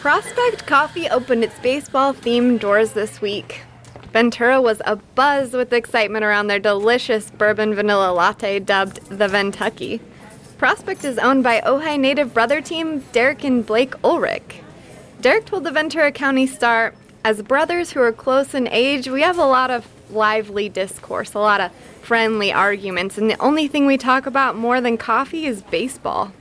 Prospect Coffee opened its baseball themed doors this week. Ventura was abuzz with excitement around their delicious bourbon vanilla latte dubbed the Ventucky. Prospect is owned by Ojai native brother team Derek and Blake Ulrich. Derek told the Ventura County Star, as brothers who are close in age, we have a lot of lively discourse, a lot of friendly arguments, and the only thing we talk about more than coffee is baseball.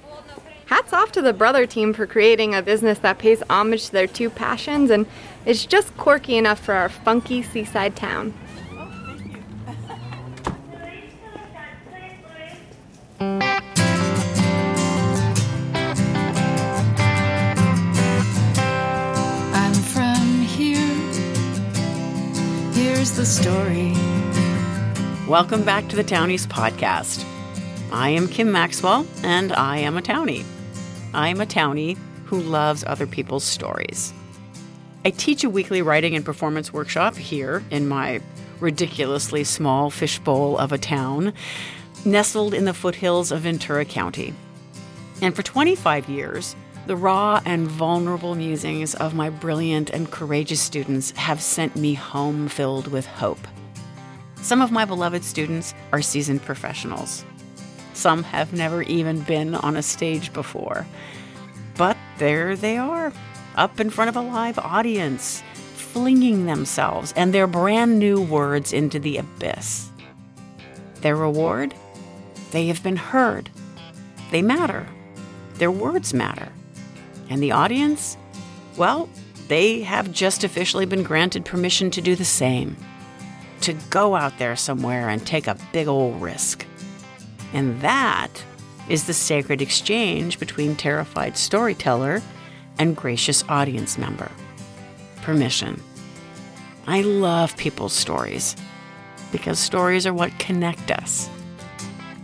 Hats off to the brother team for creating a business that pays homage to their two passions and is just quirky enough for our funky seaside town. I'm from here. Here's the story. Welcome back to the Townies podcast. I am Kim Maxwell, and I am a Townie. I am a Townie who loves other people's stories. I teach a weekly writing and performance workshop here in my ridiculously small fishbowl of a town, nestled in the foothills of Ventura County. And for 25 years, the raw and vulnerable musings of my brilliant and courageous students have sent me home filled with hope. Some of my beloved students are seasoned professionals. Some have never even been on a stage before. But there they are, up in front of a live audience, flinging themselves and their brand new words into the abyss. Their reward? They have been heard. They matter. Their words matter. And the audience? Well, they have just officially been granted permission to do the same. To go out there somewhere and take a big old risk. And that is the sacred exchange between terrified storyteller and gracious audience member. Permission. I love people's stories because stories are what connect us.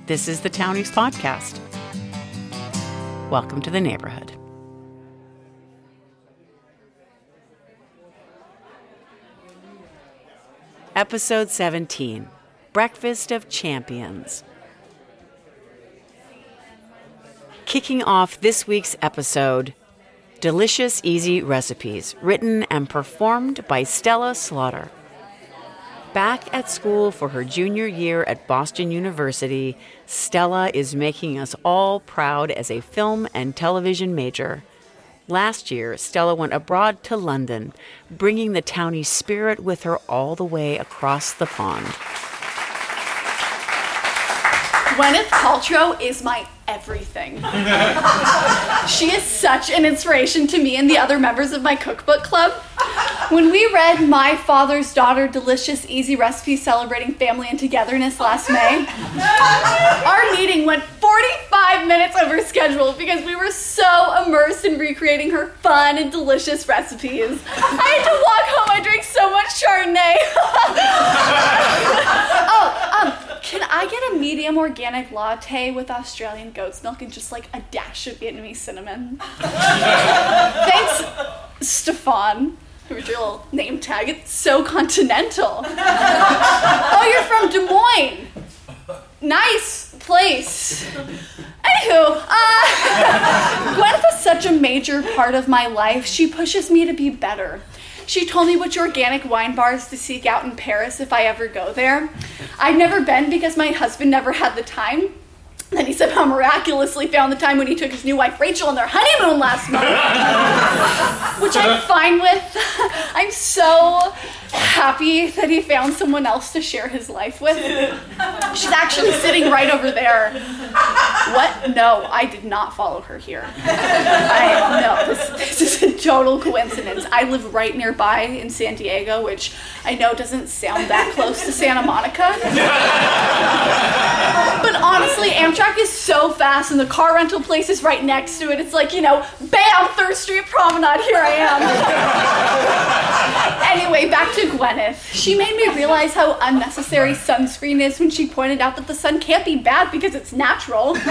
This is the Townies Podcast. Welcome to the neighborhood. Episode 17 Breakfast of Champions. Kicking off this week's episode Delicious Easy Recipes, written and performed by Stella Slaughter. Back at school for her junior year at Boston University, Stella is making us all proud as a film and television major. Last year, Stella went abroad to London, bringing the townie spirit with her all the way across the pond. Gwyneth Paltrow is my everything. she is such an inspiration to me and the other members of my cookbook club. When we read My Father's Daughter Delicious Easy Recipes Celebrating Family and Togetherness last May, our meeting went 45 minutes over schedule because we were so immersed in recreating her fun and delicious recipes. I had to walk home, I drank so much Chardonnay. oh, um, can I get a medium organic latte with Australian goat's milk and just like a dash of Vietnamese cinnamon? Thanks, Stefan. Here's your little name tag. It's so continental. oh, you're from Des Moines. Nice place. Anywho, uh, Gwyneth is such a major part of my life. She pushes me to be better. She told me which organic wine bars to seek out in Paris if I ever go there. I'd never been because my husband never had the time. Then he somehow miraculously found the time when he took his new wife Rachel on their honeymoon last month, which I'm fine with. I'm so happy that he found someone else to share his life with. She's actually sitting right over there. What? No, I did not follow her here. I no, this, this is a total coincidence. I live right nearby in San Diego, which I know doesn't sound that close to Santa Monica. But honestly, Amtrak is so fast and the car rental place is right next to it. It's like, you know, bam, Third Street Promenade, here I am. anyway, back to Gwyneth. She made me realize how unnecessary sunscreen is when she pointed out that the sun can't be bad because it's natural. she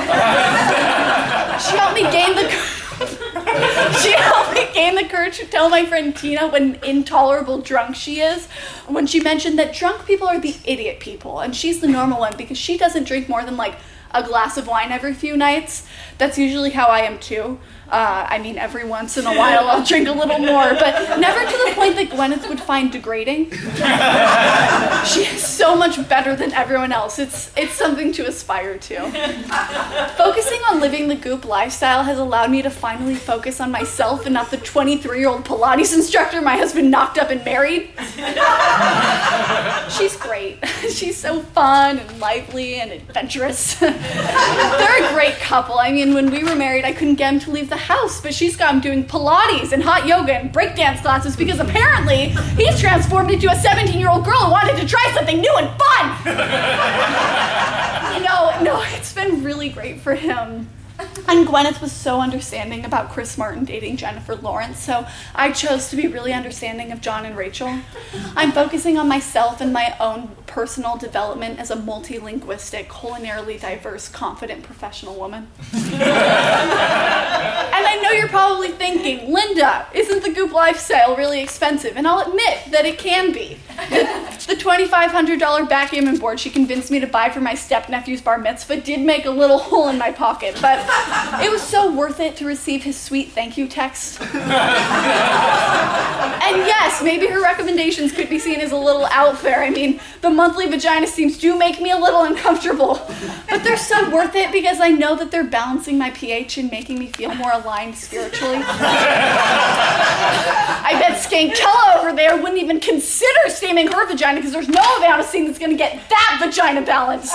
helped me gain the she helped me gain the courage to tell my friend Tina what an intolerable drunk she is when she mentioned that drunk people are the idiot people and she's the normal one because she doesn't drink more than like a glass of wine every few nights. That's usually how I am too. Uh, I mean, every once in a while I'll drink a little more, but never to the point that Gwyneth would find degrading. she is so much better than everyone else. It's it's something to aspire to. Focusing on living the goop lifestyle has allowed me to finally focus on myself and not the 23 year old Pilates instructor my husband knocked up and married. She's great. She's so fun and lively and adventurous. They're a great couple. I mean, when we were married, I couldn't get him to leave the house, but she's got him doing Pilates and hot yoga and breakdance classes because apparently he's transformed into a 17 year old girl who wanted to try something new and fun. no, no, it's been really great for him. And Gwyneth was so understanding about Chris Martin dating Jennifer Lawrence, so I chose to be really understanding of John and Rachel. I'm focusing on myself and my own personal development as a multilinguistic, culinarily diverse, confident professional woman. and I know you're probably thinking, Linda, isn't the Goop lifestyle really expensive? And I'll admit that it can be. The $2,500 backgammon board she convinced me to buy for my stepnephew's bar mitzvah did make a little hole in my pocket, but it was so worth it to receive his sweet thank you text. and yes, maybe her recommendations could be seen as a little out there. I mean, the monthly vagina steams do make me a little uncomfortable, but they're so worth it because I know that they're balancing my pH and making me feel more aligned spiritually. I bet Skank Kella over there wouldn't even consider steaming her vagina because there's no amount of steam that's going to get that vagina balanced.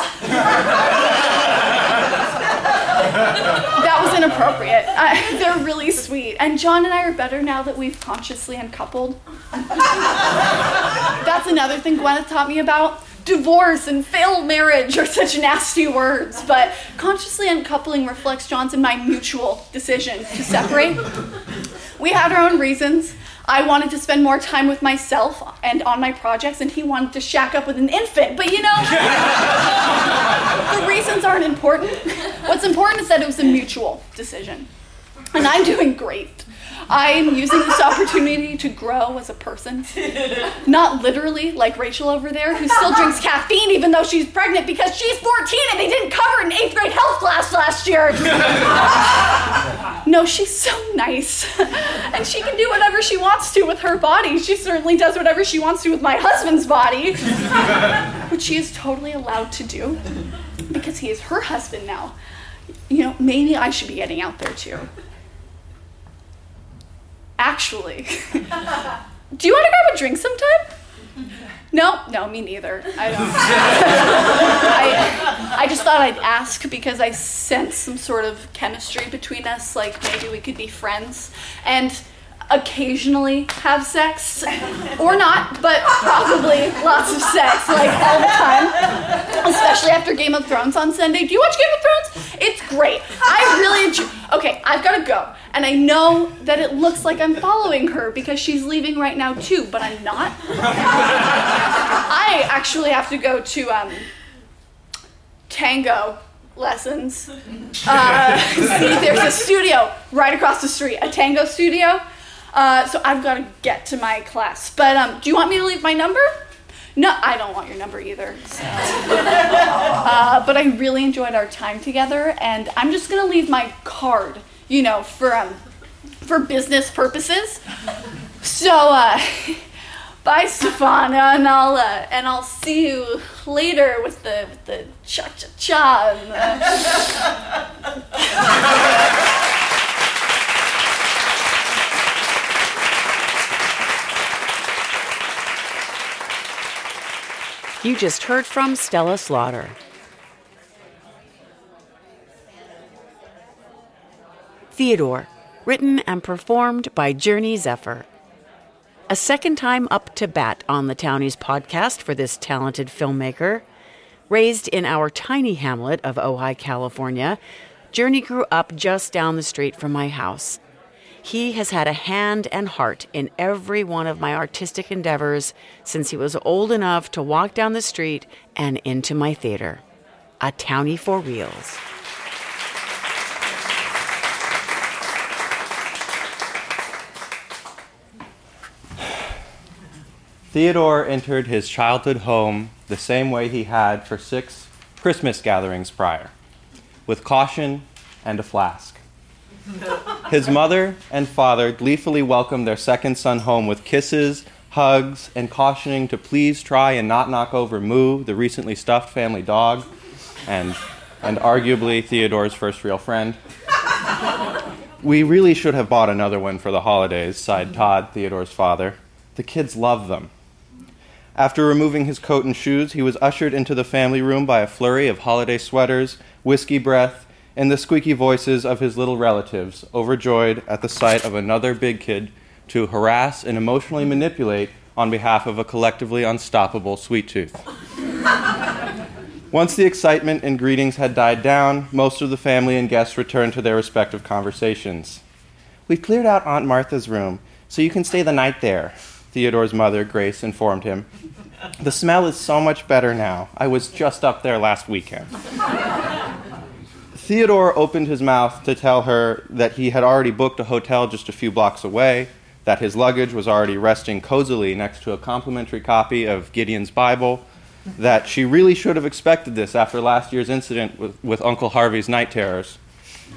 that was inappropriate. Uh, they're really sweet. And John and I are better now that we've consciously uncoupled. That's another thing Gwyneth taught me about. Divorce and failed marriage are such nasty words, but consciously uncoupling reflects John's and my mutual decision to separate. We had our own reasons. I wanted to spend more time with myself and on my projects, and he wanted to shack up with an infant. But you know, the reasons aren't important. What's important is that it was a mutual decision. And I'm doing great. I'm using this opportunity to grow as a person. Not literally like Rachel over there, who still drinks caffeine even though she's pregnant because she's 14 and they didn't cover it in eighth grade health class last year. no, she's so nice. And she can do whatever she wants to with her body. She certainly does whatever she wants to with my husband's body, which she is totally allowed to do because he is her husband now. You know, maybe I should be getting out there too. Actually, do you want to grab a drink sometime? No, no, me neither. I don't. I, I just thought I'd ask because I sense some sort of chemistry between us. Like maybe we could be friends and occasionally have sex, or not, but probably lots of sex, like all the time. Especially after Game of Thrones on Sunday. Do you watch Game of Thrones? It's great. I really enjoy. Okay, I've got to go. And I know that it looks like I'm following her because she's leaving right now too, but I'm not. I actually have to go to um, tango lessons. Uh, see, there's a studio right across the street, a tango studio. Uh, so I've got to get to my class. But um, do you want me to leave my number? No, I don't want your number either. So. Uh, but I really enjoyed our time together, and I'm just gonna leave my card, you know, for um, for business purposes. So, uh, bye, Stefana, and I'll uh, and I'll see you later with the the cha cha cha. You just heard from Stella Slaughter. Theodore, written and performed by Journey Zephyr. A second time up to bat on the Townies podcast for this talented filmmaker. Raised in our tiny hamlet of Ojai, California, Journey grew up just down the street from my house. He has had a hand and heart in every one of my artistic endeavors since he was old enough to walk down the street and into my theater. A townie for reals. Theodore entered his childhood home the same way he had for six Christmas gatherings prior with caution and a flask. His mother and father gleefully welcomed their second son home with kisses, hugs, and cautioning to please try and not knock over Moo, the recently stuffed family dog, and, and arguably Theodore's first real friend. We really should have bought another one for the holidays, sighed Todd, Theodore's father. The kids love them. After removing his coat and shoes, he was ushered into the family room by a flurry of holiday sweaters, whiskey breath, and the squeaky voices of his little relatives, overjoyed at the sight of another big kid to harass and emotionally manipulate on behalf of a collectively unstoppable sweet tooth. Once the excitement and greetings had died down, most of the family and guests returned to their respective conversations. We've cleared out Aunt Martha's room, so you can stay the night there, Theodore's mother, Grace, informed him. The smell is so much better now. I was just up there last weekend. Theodore opened his mouth to tell her that he had already booked a hotel just a few blocks away, that his luggage was already resting cozily next to a complimentary copy of Gideon's Bible, that she really should have expected this after last year's incident with, with Uncle Harvey's night terrors.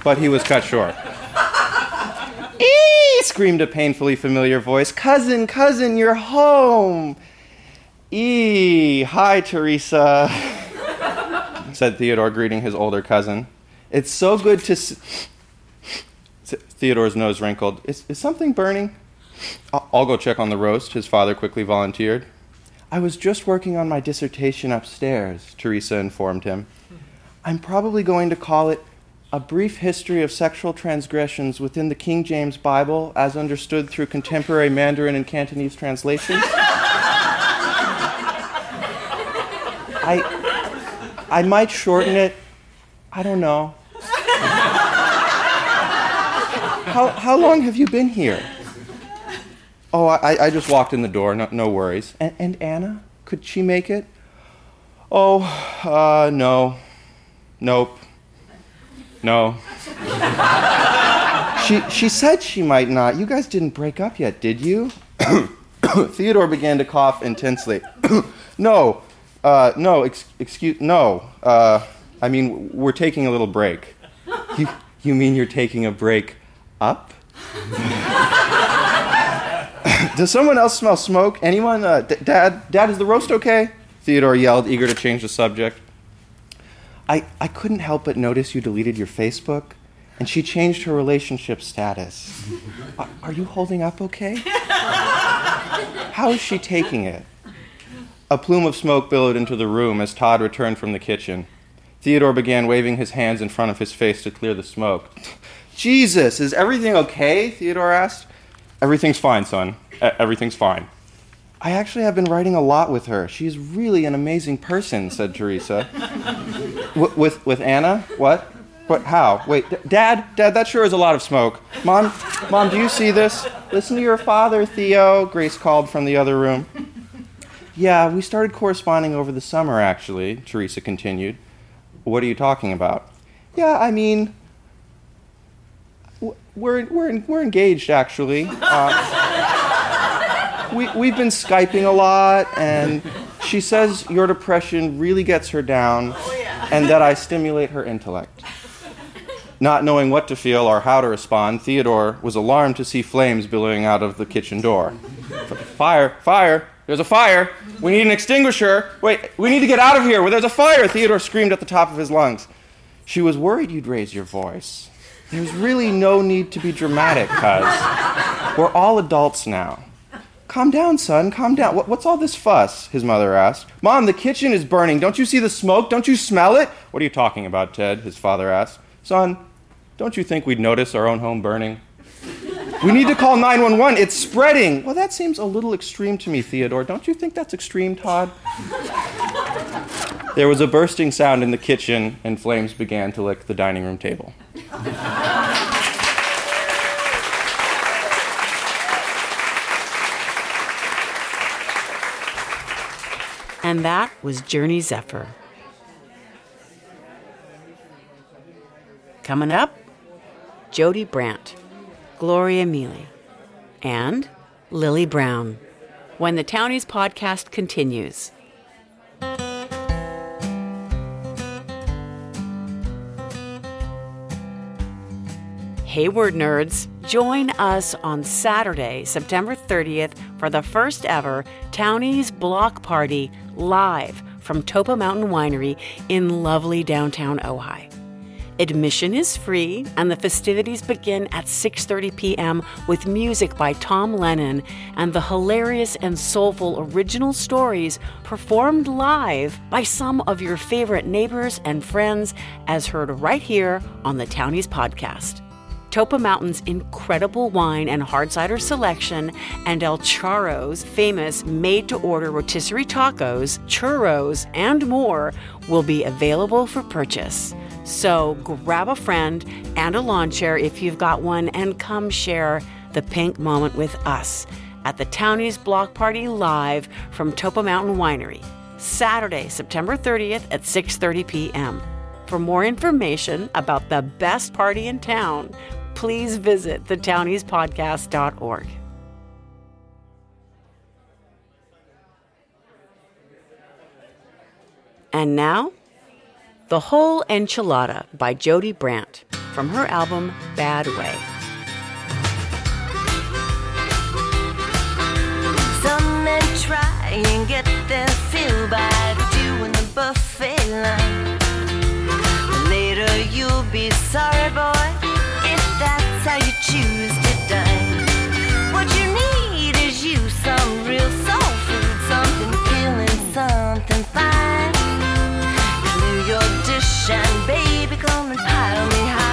But he was cut short. Eee! screamed a painfully familiar voice. Cousin, cousin, you're home! Eee! Hi, Teresa, said Theodore, greeting his older cousin. It's so good to see. Theodore's nose wrinkled. Is, is something burning? I'll, I'll go check on the roast, his father quickly volunteered. I was just working on my dissertation upstairs, Teresa informed him. I'm probably going to call it A Brief History of Sexual Transgressions Within the King James Bible as Understood Through Contemporary Mandarin and Cantonese Translations. I, I might shorten it. I don't know. how, how long have you been here? Oh, I, I just walked in the door, no, no worries. And, and Anna? Could she make it? Oh, uh, no. Nope. No. she, she said she might not. You guys didn't break up yet, did you? Theodore began to cough intensely. no, uh, no, ex- excuse, no. Uh, I mean, we're taking a little break. You, you mean you're taking a break up? Does someone else smell smoke? Anyone? Uh, D- Dad, Dad, is the roast okay? Theodore yelled, eager to change the subject. I, I couldn't help but notice you deleted your Facebook, and she changed her relationship status. Are, are you holding up okay? How is she taking it? A plume of smoke billowed into the room as Todd returned from the kitchen. Theodore began waving his hands in front of his face to clear the smoke. Jesus, is everything okay? Theodore asked. Everything's fine, son. Everything's fine. I actually have been writing a lot with her. She's really an amazing person, said Teresa. W- with, with Anna? What? What? How? Wait, D- Dad? Dad, that sure is a lot of smoke. Mom? Mom, do you see this? Listen to your father, Theo, Grace called from the other room. Yeah, we started corresponding over the summer, actually, Teresa continued. What are you talking about? Yeah, I mean, we're, we're, we're engaged, actually. Uh, we, we've been Skyping a lot, and she says your depression really gets her down, and that I stimulate her intellect. Not knowing what to feel or how to respond, Theodore was alarmed to see flames billowing out of the kitchen door. Fire! Fire! There's a fire! We need an extinguisher! Wait, we need to get out of here! Where there's a fire! Theodore screamed at the top of his lungs. She was worried you'd raise your voice. There's really no need to be dramatic, cuz. We're all adults now. Calm down, son. Calm down. What, what's all this fuss? His mother asked. Mom, the kitchen is burning. Don't you see the smoke? Don't you smell it? What are you talking about, Ted? His father asked. Son, don't you think we'd notice our own home burning? We need to call 911. It's spreading. Well, that seems a little extreme to me, Theodore. Don't you think that's extreme, Todd? There was a bursting sound in the kitchen, and flames began to lick the dining room table. And that was Journey Zephyr. Coming up, Jody Brandt, Gloria Mealy, and Lily Brown. When the Townies podcast continues. Hayward nerds, join us on Saturday, September 30th for the first ever Townies Block Party live from Topa Mountain Winery in lovely downtown Ojai. Admission is free and the festivities begin at 6:30 p.m. with music by Tom Lennon and the hilarious and soulful original stories performed live by some of your favorite neighbors and friends as heard right here on the Townies podcast. Topa Mountain's incredible wine and hard cider selection, and El Charro's famous made to order rotisserie tacos, churros, and more will be available for purchase. So grab a friend and a lawn chair if you've got one and come share the pink moment with us at the Townies Block Party live from Topa Mountain Winery, Saturday, September 30th at 6:30 p.m. For more information about the best party in town, please visit thetowniespodcast.org. And now, The Whole Enchilada by Jody Brandt from her album Bad Way. Some men try and get their fill by doing the buffet line. Later you'll be sorry, boy, how you choose to dine. What you need is you some real soul food, something something fine. Dish and baby, come and pile me high.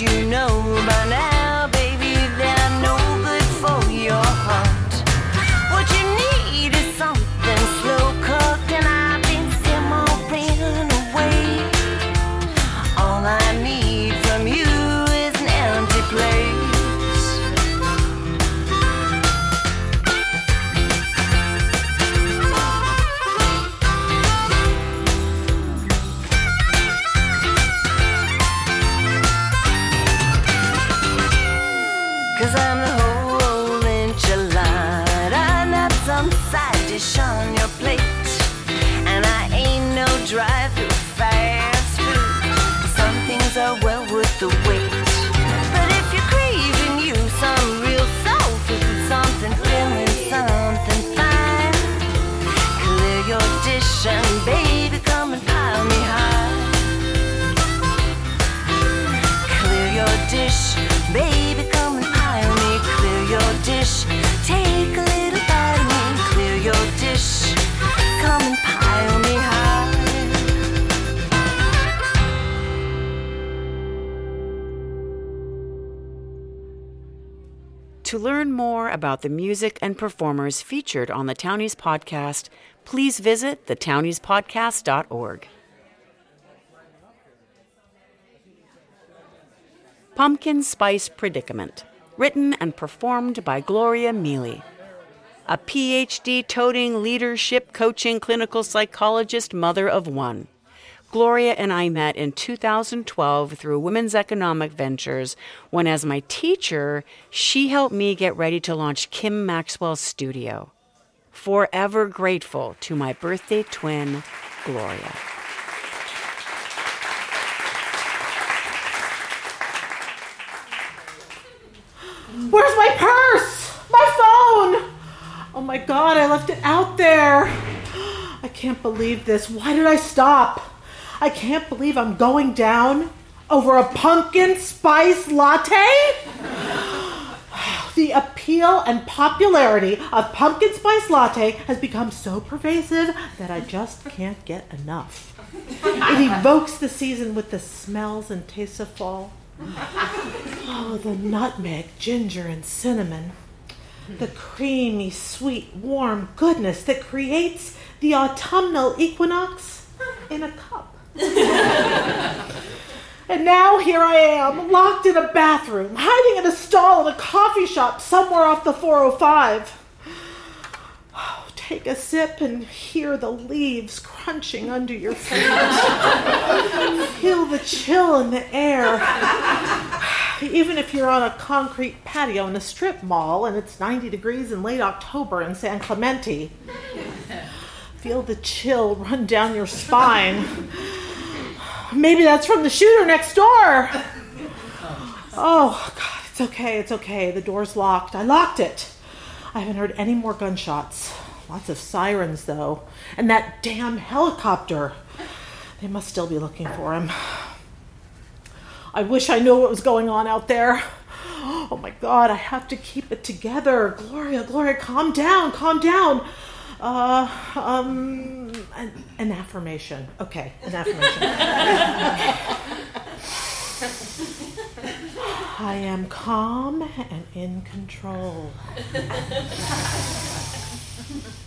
You know by now, To learn more about the music and performers featured on the Townies podcast, please visit thetowniespodcast.org. Pumpkin Spice Predicament, written and performed by Gloria Mealy. A PhD toting leadership coaching clinical psychologist, mother of one. Gloria and I met in 2012 through Women's Economic Ventures when, as my teacher, she helped me get ready to launch Kim Maxwell Studio. Forever grateful to my birthday twin, Gloria. Where's my purse? My phone! Oh my god, I left it out there. I can't believe this. Why did I stop? I can't believe I'm going down over a pumpkin spice latte. The appeal and popularity of pumpkin spice latte has become so pervasive that I just can't get enough. It evokes the season with the smells and tastes of fall. Oh, the nutmeg, ginger, and cinnamon. The creamy, sweet, warm goodness that creates the autumnal equinox in a cup. And now here I am, locked in a bathroom, hiding in a stall in a coffee shop somewhere off the 405. Oh, take a sip and hear the leaves crunching under your feet. Feel the chill in the air. Even if you're on a concrete patio in a strip mall and it's 90 degrees in late October in San Clemente, feel the chill run down your spine. Maybe that's from the shooter next door. Oh, God, it's okay, it's okay. The door's locked. I locked it. I haven't heard any more gunshots. Lots of sirens, though. And that damn helicopter. They must still be looking for him. I wish I knew what was going on out there. Oh my God, I have to keep it together. Gloria, Gloria, calm down, calm down. Uh, um, an, an affirmation. Okay, an affirmation. I am calm and in control.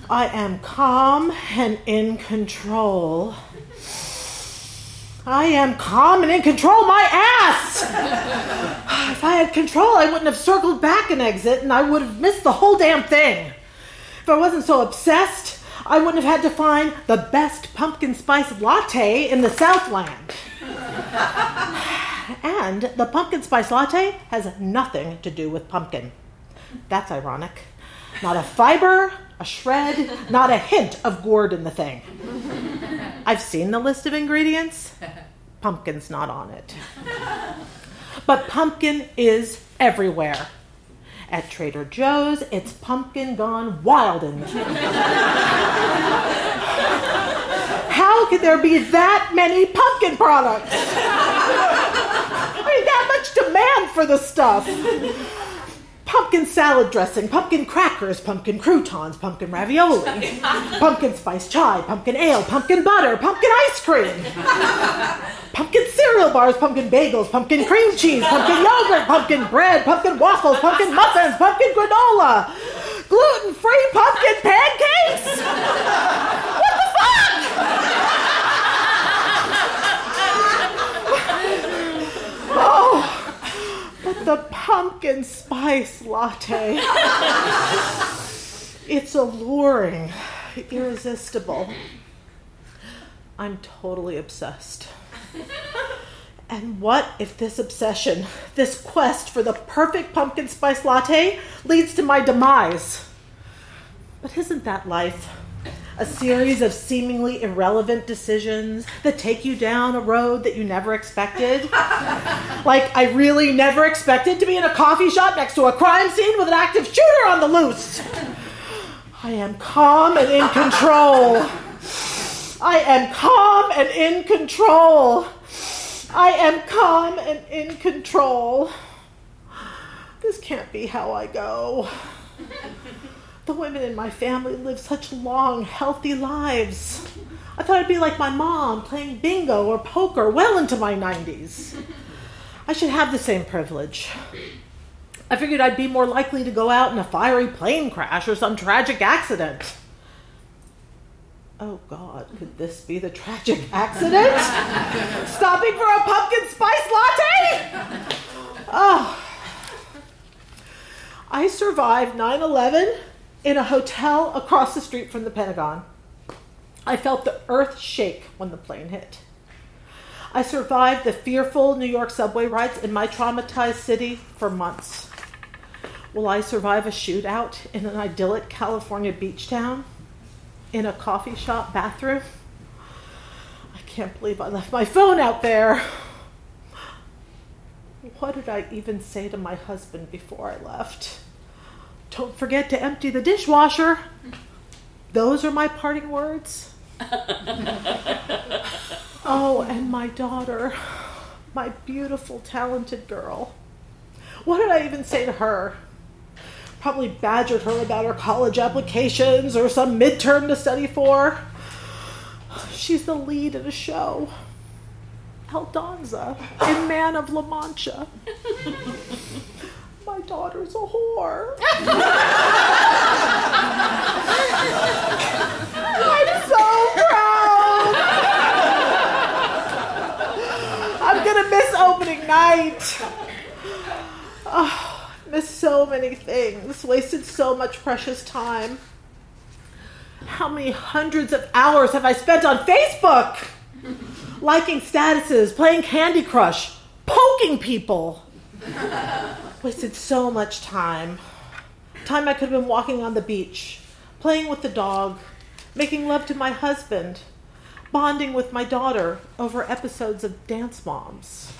I am calm and in control. I am calm and in control my ass. if I had control, I wouldn't have circled back an exit and I would have missed the whole damn thing. If I wasn't so obsessed, I wouldn't have had to find the best pumpkin spice latte in the Southland. and the pumpkin spice latte has nothing to do with pumpkin. That's ironic. Not a fiber, a shred, not a hint of gourd in the thing. I've seen the list of ingredients. Pumpkin's not on it. But pumpkin is everywhere. At Trader Joe's, it's pumpkin gone wild in there. How could there be that many pumpkin products? I mean, that much demand for the stuff pumpkin salad dressing, pumpkin crackers, pumpkin croutons, pumpkin ravioli, pumpkin spice chai, pumpkin ale, pumpkin butter, pumpkin ice cream, pumpkin cereal bars, pumpkin bagels, pumpkin cream cheese, pumpkin yogurt, pumpkin bread, pumpkin waffles, pumpkin muffins, pumpkin granola, gluten free pumpkin pancakes. What the fuck? Oh, but the pumpkin spice latte. It's alluring, irresistible. I'm totally obsessed. And what if this obsession, this quest for the perfect pumpkin spice latte, leads to my demise? But isn't that life? A series of seemingly irrelevant decisions that take you down a road that you never expected? like, I really never expected to be in a coffee shop next to a crime scene with an active shooter on the loose. I am calm and in control. I am calm and in control. I am calm and in control. This can't be how I go. The women in my family live such long, healthy lives. I thought I'd be like my mom, playing bingo or poker well into my 90s. I should have the same privilege. I figured I'd be more likely to go out in a fiery plane crash or some tragic accident. Oh God, could this be the tragic accident? Stopping for a pumpkin spice latte? Oh. I survived 9 11 in a hotel across the street from the Pentagon. I felt the earth shake when the plane hit. I survived the fearful New York subway rides in my traumatized city for months. Will I survive a shootout in an idyllic California beach town? In a coffee shop bathroom? I can't believe I left my phone out there. What did I even say to my husband before I left? Don't forget to empty the dishwasher. Those are my parting words. oh, and my daughter, my beautiful, talented girl. What did I even say to her? Probably badgered her about her college applications or some midterm to study for. She's the lead in a show. Aldonza in Man of La Mancha. my daughter's a whore. I'm so proud. I'm gonna miss opening night. Oh, missed so many things, wasted so much precious time. How many hundreds of hours have I spent on Facebook? Liking statuses, playing Candy Crush, poking people. Wasted so much time. Time I could have been walking on the beach, playing with the dog, making love to my husband, bonding with my daughter over episodes of Dance Moms.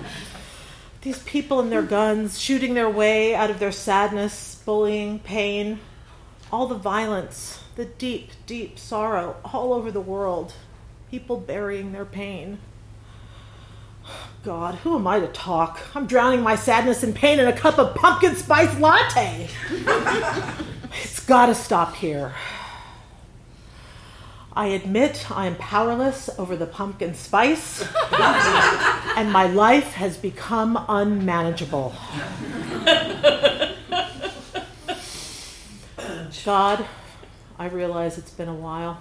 These people and their guns shooting their way out of their sadness, bullying, pain, all the violence, the deep, deep sorrow all over the world, people burying their pain. God, who am I to talk? I'm drowning my sadness and pain in a cup of pumpkin spice latte. it's gotta stop here. I admit I am powerless over the pumpkin spice, and my life has become unmanageable. God, I realize it's been a while.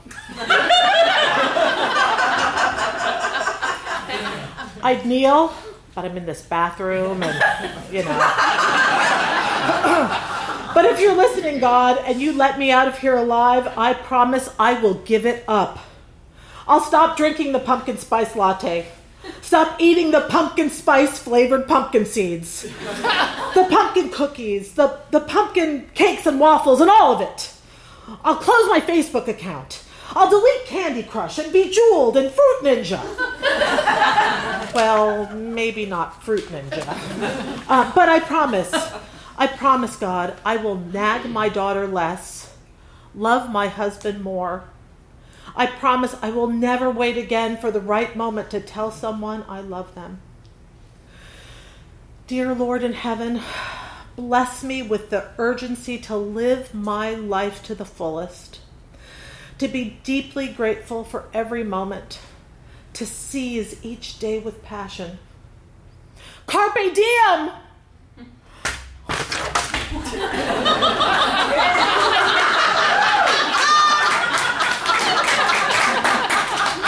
I'd kneel, but I'm in this bathroom and, you know. but if you're listening, God, and you let me out of here alive, I promise I will give it up. I'll stop drinking the pumpkin spice latte. Stop eating the pumpkin spice flavored pumpkin seeds. the pumpkin cookies, the, the pumpkin cakes and waffles, and all of it. I'll close my Facebook account. I'll delete Candy Crush and Bejeweled and Fruit Ninja. Well, maybe not Fruit Ninja. Uh, but I promise, I promise, God, I will nag my daughter less, love my husband more. I promise I will never wait again for the right moment to tell someone I love them. Dear Lord in heaven, bless me with the urgency to live my life to the fullest, to be deeply grateful for every moment, to seize each day with passion. Carpe diem!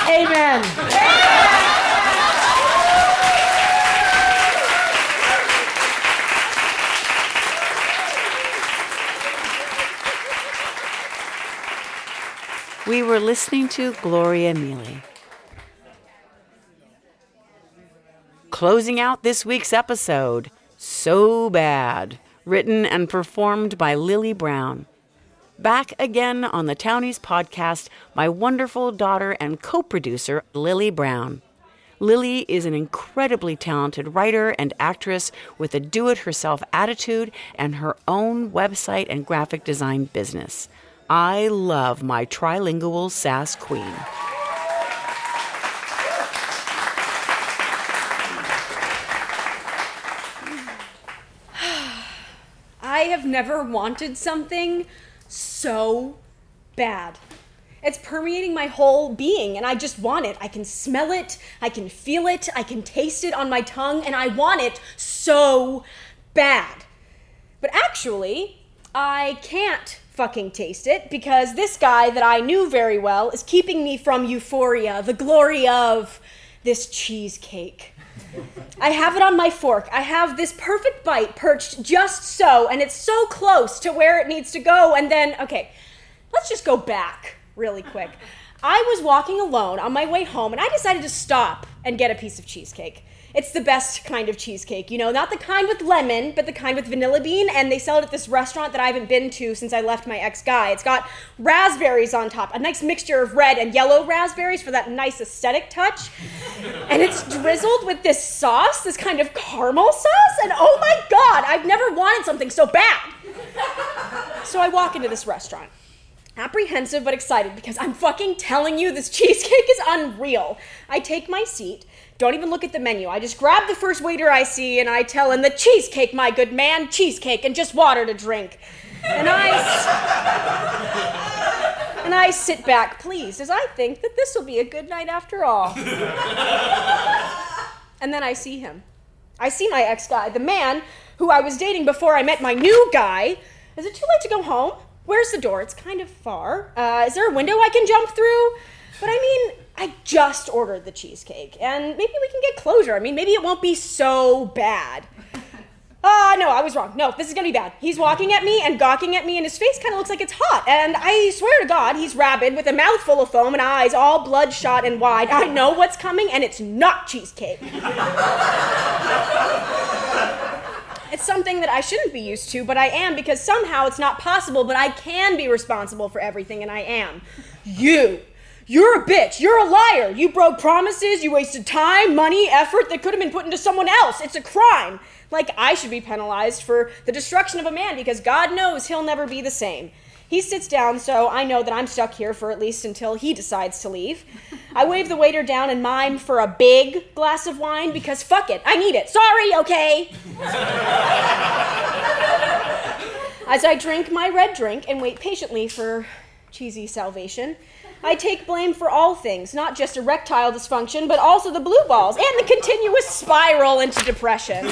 Amen. We were listening to Gloria Mealy. Closing out this week's episode, So Bad, written and performed by Lily Brown. Back again on the Townies podcast, my wonderful daughter and co producer, Lily Brown. Lily is an incredibly talented writer and actress with a do it herself attitude and her own website and graphic design business. I love my trilingual sass queen. Have never wanted something so bad. It's permeating my whole being, and I just want it. I can smell it, I can feel it, I can taste it on my tongue, and I want it so bad. But actually, I can't fucking taste it because this guy that I knew very well is keeping me from euphoria, the glory of this cheesecake. I have it on my fork. I have this perfect bite perched just so, and it's so close to where it needs to go. And then, okay, let's just go back really quick. I was walking alone on my way home, and I decided to stop and get a piece of cheesecake. It's the best kind of cheesecake, you know, not the kind with lemon, but the kind with vanilla bean. And they sell it at this restaurant that I haven't been to since I left my ex guy. It's got raspberries on top, a nice mixture of red and yellow raspberries for that nice aesthetic touch. And it's drizzled with this sauce, this kind of caramel sauce. And oh my God, I've never wanted something so bad. So I walk into this restaurant apprehensive but excited because I'm fucking telling you this cheesecake is unreal. I take my seat, don't even look at the menu. I just grab the first waiter I see and I tell him the cheesecake, my good man, cheesecake and just water to drink. And I and I sit back pleased as I think that this will be a good night after all. and then I see him. I see my ex guy, the man who I was dating before I met my new guy. Is it too late to go home? Where's the door? It's kind of far. Uh, is there a window I can jump through? But I mean, I just ordered the cheesecake, and maybe we can get closure. I mean, maybe it won't be so bad. Ah, no, I was wrong. No, this is gonna be bad. He's walking at me and gawking at me, and his face kind of looks like it's hot. And I swear to God, he's rabid with a mouth full of foam and eyes all bloodshot and wide. I know what's coming, and it's not cheesecake. It's something that I shouldn't be used to, but I am because somehow it's not possible, but I can be responsible for everything, and I am. You! You're a bitch. You're a liar. You broke promises. You wasted time, money, effort that could have been put into someone else. It's a crime. Like I should be penalized for the destruction of a man because God knows he'll never be the same. He sits down, so I know that I'm stuck here for at least until he decides to leave. I wave the waiter down and mime for a big glass of wine because fuck it, I need it. Sorry, okay? As I drink my red drink and wait patiently for cheesy salvation, I take blame for all things, not just erectile dysfunction, but also the blue balls and the continuous spiral into depression.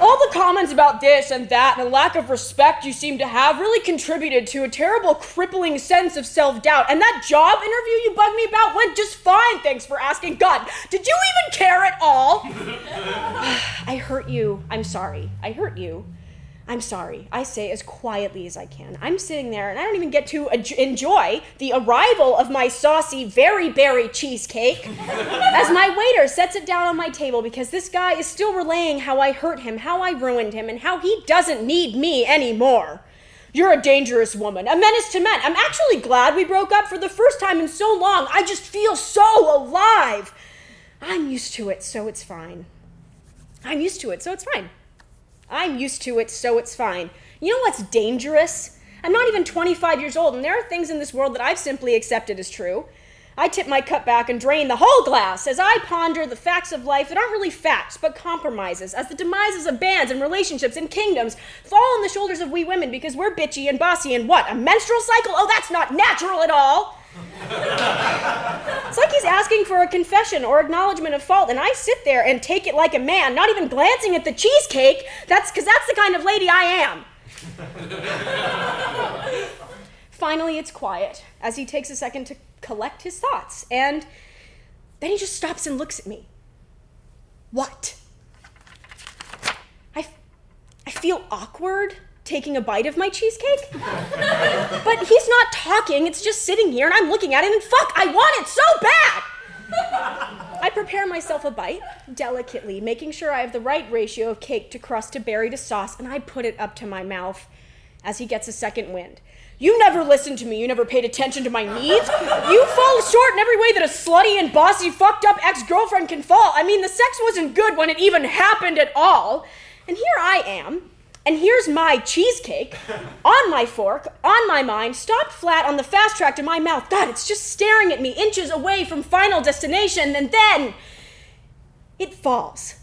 all the comments about this and that and the lack of respect you seem to have really contributed to a terrible, crippling sense of self doubt. And that job interview you bugged me about went just fine, thanks for asking. God, did you even care at all? I hurt you. I'm sorry. I hurt you. I'm sorry. I say as quietly as I can. I'm sitting there and I don't even get to enjoy the arrival of my saucy, very berry cheesecake as my waiter sets it down on my table because this guy is still relaying how I hurt him, how I ruined him, and how he doesn't need me anymore. You're a dangerous woman, a menace to men. I'm actually glad we broke up for the first time in so long. I just feel so alive. I'm used to it, so it's fine. I'm used to it, so it's fine. I'm used to it, so it's fine. You know what's dangerous? I'm not even 25 years old, and there are things in this world that I've simply accepted as true. I tip my cup back and drain the whole glass as I ponder the facts of life that aren't really facts, but compromises, as the demises of bands and relationships and kingdoms fall on the shoulders of we women because we're bitchy and bossy and what? A menstrual cycle? Oh, that's not natural at all! It's like he's asking for a confession or acknowledgement of fault, and I sit there and take it like a man, not even glancing at the cheesecake. That's because that's the kind of lady I am. Finally, it's quiet as he takes a second to collect his thoughts, and then he just stops and looks at me. What? I, I feel awkward taking a bite of my cheesecake. but he's not talking, it's just sitting here, and I'm looking at it, and fuck, I want it so bad! I prepare myself a bite, delicately, making sure I have the right ratio of cake to crust to berry to sauce, and I put it up to my mouth as he gets a second wind. You never listened to me. You never paid attention to my needs. You fall short in every way that a slutty and bossy, fucked up ex girlfriend can fall. I mean, the sex wasn't good when it even happened at all. And here I am, and here's my cheesecake on my fork, on my mind, stopped flat on the fast track to my mouth. God, it's just staring at me inches away from final destination, and then it falls.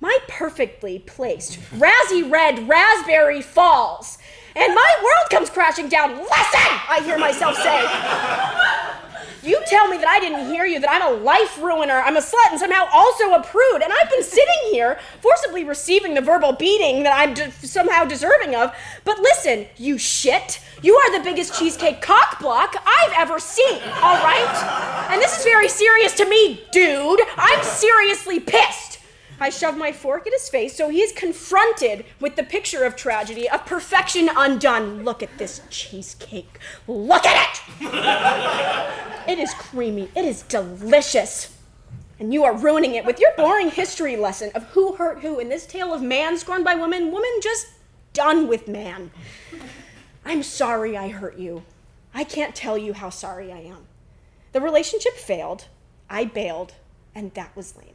My perfectly placed, razzy red raspberry falls, and my world comes crashing down. Listen, I hear myself say. You tell me that I didn't hear you, that I'm a life ruiner, I'm a slut, and somehow also a prude. And I've been sitting here, forcibly receiving the verbal beating that I'm de- somehow deserving of. But listen, you shit, you are the biggest cheesecake cock block I've ever seen, all right? And this is very serious to me, dude. I'm seriously pissed. I shove my fork at his face so he is confronted with the picture of tragedy, of perfection undone. Look at this cheesecake. Look at it! It is creamy. It is delicious. And you are ruining it with your boring history lesson of who hurt who in this tale of man scorned by woman, woman just done with man. I'm sorry I hurt you. I can't tell you how sorry I am. The relationship failed. I bailed, and that was lame.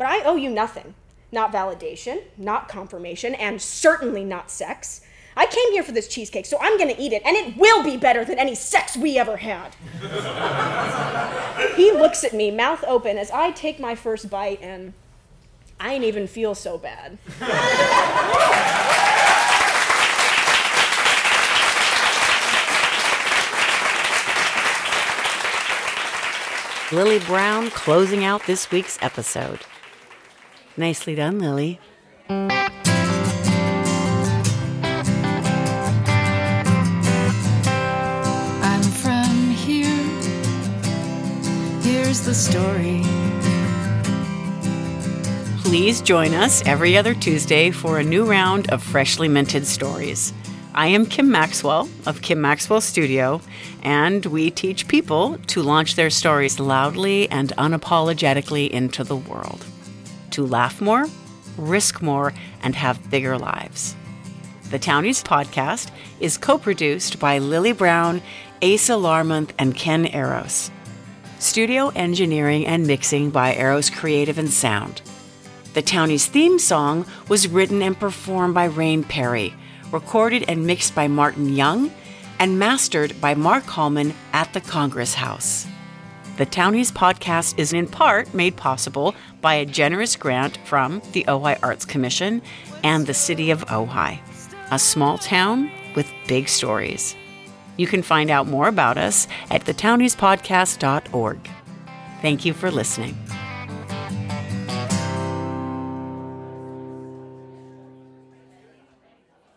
But I owe you nothing. Not validation, not confirmation, and certainly not sex. I came here for this cheesecake, so I'm gonna eat it, and it will be better than any sex we ever had. he looks at me, mouth open, as I take my first bite, and I ain't even feel so bad. Lily Brown closing out this week's episode. Nicely done, Lily. I'm from here, Here's the story. Please join us every other Tuesday for a new round of freshly minted stories. I am Kim Maxwell of Kim Maxwell Studio, and we teach people to launch their stories loudly and unapologetically into the world. To laugh more, risk more, and have bigger lives. The Townies podcast is co produced by Lily Brown, Asa Larmonth, and Ken Eros. Studio engineering and mixing by Eros Creative and Sound. The Townies theme song was written and performed by Rain Perry, recorded and mixed by Martin Young, and mastered by Mark Hallman at the Congress House. The Townies podcast is in part made possible by a generous grant from the Ojai Arts Commission and the City of Ojai, a small town with big stories. You can find out more about us at thetowniespodcast.org. Thank you for listening.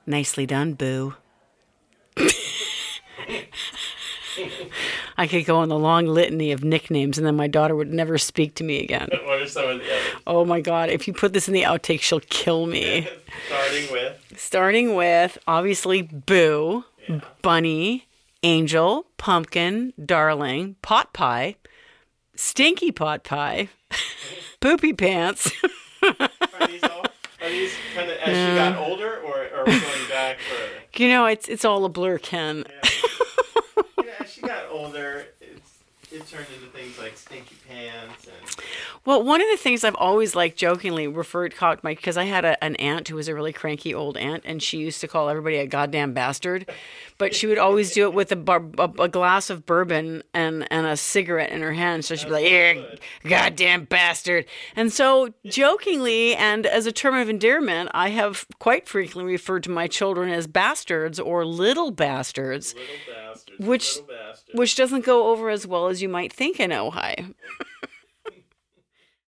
Nicely done, Boo. I could go on the long litany of nicknames and then my daughter would never speak to me again. What are some of the others? Oh my god, if you put this in the outtake, she'll kill me. Starting with Starting with obviously Boo, Bunny, Angel, Pumpkin, Darling, Pot Pie, Stinky Pot Pie, Poopy Pants. are these all are these kind of as she got older or, or are we going back further? You know, it's it's all a blur, Ken. You she got older, it turned into things like stinky pants and Well, one of the things I've always like jokingly referred to my because I had a, an aunt who was a really cranky old aunt, and she used to call everybody a goddamn bastard, but she would always do it with a, bar, a, a glass of bourbon and and a cigarette in her hand. So she'd be like, "Yeah, goddamn bastard." And so jokingly and as a term of endearment, I have quite frequently referred to my children as bastards or little bastards, little bastards, which little bastards. which doesn't go over as well as you might think in Ojai.